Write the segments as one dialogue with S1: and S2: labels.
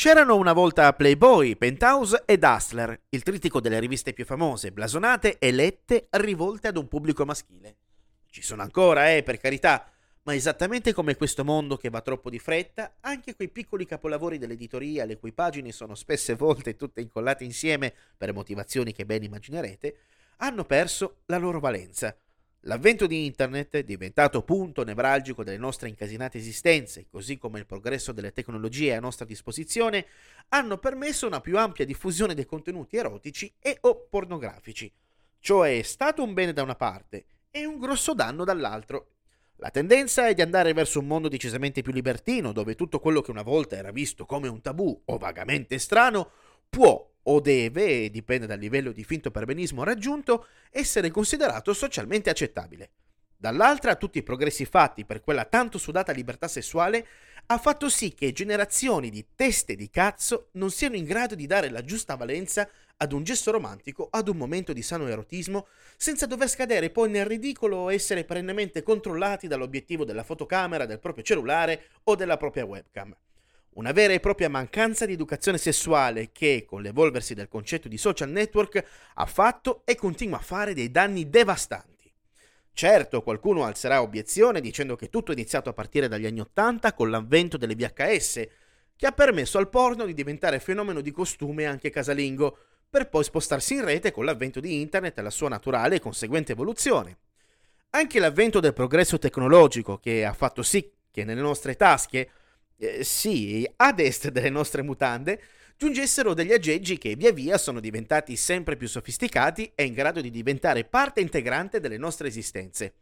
S1: C'erano una volta Playboy, Penthouse ed Hustler, il trittico delle riviste più famose, blasonate e lette rivolte ad un pubblico maschile. Ci sono ancora, eh, per carità, ma esattamente come questo mondo che va troppo di fretta, anche quei piccoli capolavori dell'editoria, le cui pagine sono spesse volte tutte incollate insieme per motivazioni che ben immaginerete, hanno perso la loro valenza L'avvento di Internet, diventato punto nevralgico delle nostre incasinate esistenze, così come il progresso delle tecnologie a nostra disposizione, hanno permesso una più ampia diffusione dei contenuti erotici e o pornografici. Ciò è stato un bene da una parte e un grosso danno dall'altro. La tendenza è di andare verso un mondo decisamente più libertino, dove tutto quello che una volta era visto come un tabù o vagamente strano può o deve, dipende dal livello di finto perbenismo raggiunto, essere considerato socialmente accettabile. Dall'altra, tutti i progressi fatti per quella tanto sudata libertà sessuale ha fatto sì che generazioni di teste di cazzo non siano in grado di dare la giusta valenza ad un gesto romantico, ad un momento di sano erotismo, senza dover scadere poi nel ridicolo o essere perennemente controllati dall'obiettivo della fotocamera del proprio cellulare o della propria webcam. Una vera e propria mancanza di educazione sessuale che, con l'evolversi del concetto di social network, ha fatto e continua a fare dei danni devastanti. Certo, qualcuno alzerà obiezione dicendo che tutto è iniziato a partire dagli anni Ottanta con l'avvento delle VHS, che ha permesso al porno di diventare fenomeno di costume anche casalingo, per poi spostarsi in rete con l'avvento di internet e la sua naturale e conseguente evoluzione. Anche l'avvento del progresso tecnologico, che ha fatto sì che nelle nostre tasche eh, sì, ad est delle nostre mutande, giungessero degli aggeggi che via via sono diventati sempre più sofisticati e in grado di diventare parte integrante delle nostre esistenze.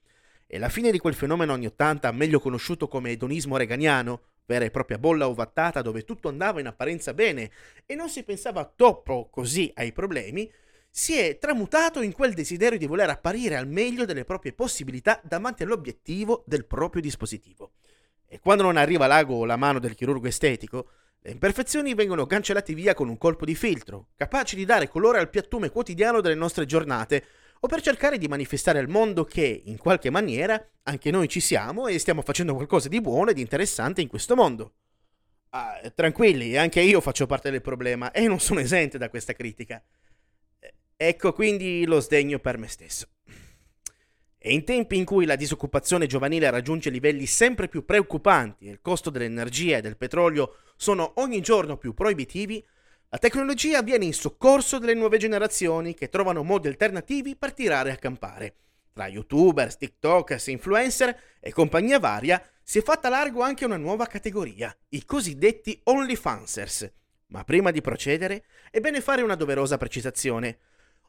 S1: E la fine di quel fenomeno anni 80, meglio conosciuto come edonismo reganiano, vera e propria bolla ovattata dove tutto andava in apparenza bene e non si pensava troppo così ai problemi, si è tramutato in quel desiderio di voler apparire al meglio delle proprie possibilità davanti all'obiettivo del proprio dispositivo. E quando non arriva l'ago o la mano del chirurgo estetico, le imperfezioni vengono cancellate via con un colpo di filtro, capace di dare colore al piattume quotidiano delle nostre giornate, o per cercare di manifestare al mondo che, in qualche maniera, anche noi ci siamo e stiamo facendo qualcosa di buono e di interessante in questo mondo. Ah, tranquilli, anche io faccio parte del problema e non sono esente da questa critica. Ecco quindi lo sdegno per me stesso. E in tempi in cui la disoccupazione giovanile raggiunge livelli sempre più preoccupanti e il costo dell'energia e del petrolio sono ogni giorno più proibitivi, la tecnologia viene in soccorso delle nuove generazioni che trovano modi alternativi per tirare a campare. Tra youtubers, tiktokers, influencer e compagnia varia si è fatta largo anche una nuova categoria, i cosiddetti OnlyFansers. Ma prima di procedere è bene fare una doverosa precisazione.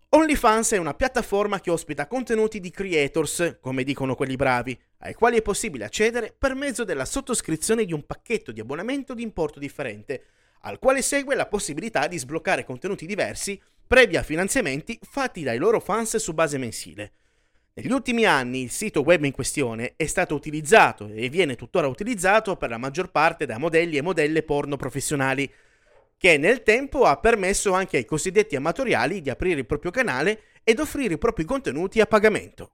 S1: OnlyFans è una piattaforma che ospita contenuti di creators, come dicono quelli bravi, ai quali è possibile accedere per mezzo della sottoscrizione di un pacchetto di abbonamento di importo differente, al quale segue la possibilità di sbloccare contenuti diversi previa finanziamenti fatti dai loro fans su base mensile. Negli ultimi anni il sito web in questione è stato utilizzato e viene tuttora utilizzato per la maggior parte da modelli e modelle porno professionali, che nel tempo ha permesso anche ai cosiddetti amatoriali di aprire il proprio canale ed offrire i propri contenuti a pagamento.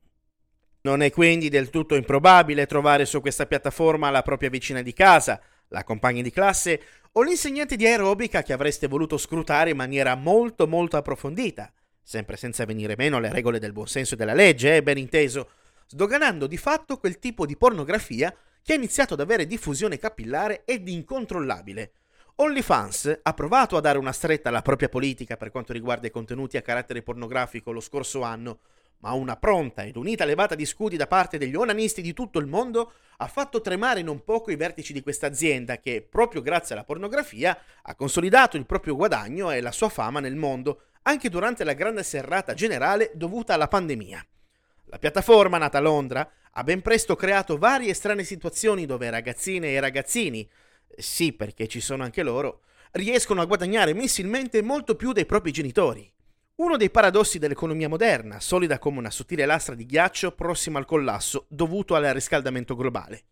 S1: Non è quindi del tutto improbabile trovare su questa piattaforma la propria vicina di casa, la compagna di classe o l'insegnante di aerobica che avreste voluto scrutare in maniera molto molto approfondita, sempre senza venire meno alle regole del buonsenso e della legge, eh, ben inteso, sdoganando di fatto quel tipo di pornografia che ha iniziato ad avere diffusione capillare ed incontrollabile, OnlyFans ha provato a dare una stretta alla propria politica per quanto riguarda i contenuti a carattere pornografico lo scorso anno, ma una pronta ed unita levata di scudi da parte degli onanisti di tutto il mondo ha fatto tremare non poco i vertici di questa azienda che, proprio grazie alla pornografia, ha consolidato il proprio guadagno e la sua fama nel mondo, anche durante la grande serrata generale dovuta alla pandemia. La piattaforma, nata a Londra, ha ben presto creato varie strane situazioni dove ragazzine e ragazzini, sì perché ci sono anche loro, riescono a guadagnare mensilmente molto più dei propri genitori. Uno dei paradossi dell'economia moderna, solida come una sottile lastra di ghiaccio prossima al collasso dovuto al riscaldamento globale.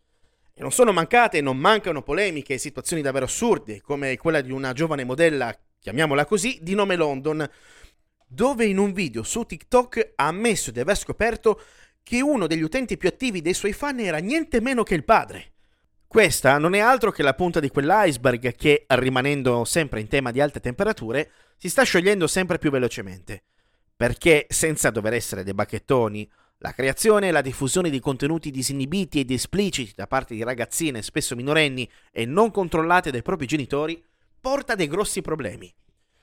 S1: E non sono mancate e non mancano polemiche e situazioni davvero assurde, come quella di una giovane modella, chiamiamola così, di nome London, dove in un video su TikTok ha ammesso di aver scoperto che uno degli utenti più attivi dei suoi fan era niente meno che il padre. Questa non è altro che la punta di quell'iceberg che, rimanendo sempre in tema di alte temperature, si sta sciogliendo sempre più velocemente. Perché, senza dover essere dei bacchettoni, la creazione e la diffusione di contenuti disinibiti ed espliciti da parte di ragazzine, spesso minorenni e non controllate dai propri genitori, porta dei grossi problemi.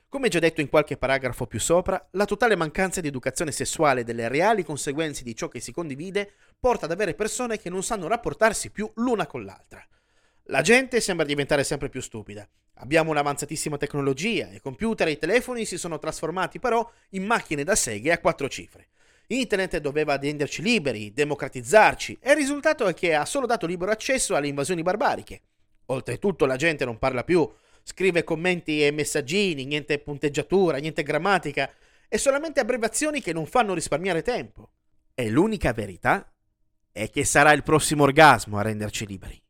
S1: Come già detto in qualche paragrafo più sopra, la totale mancanza di educazione sessuale e delle reali conseguenze di ciò che si condivide porta ad avere persone che non sanno rapportarsi più l'una con l'altra. La gente sembra diventare sempre più stupida. Abbiamo un'avanzatissima tecnologia, i computer e i telefoni si sono trasformati però in macchine da seghe a quattro cifre. Internet doveva renderci liberi, democratizzarci, e il risultato è che ha solo dato libero accesso alle invasioni barbariche. Oltretutto la gente non parla più, scrive commenti e messaggini, niente punteggiatura, niente grammatica e solamente abbreviazioni che non fanno risparmiare tempo. E l'unica verità è che sarà il prossimo orgasmo a renderci liberi.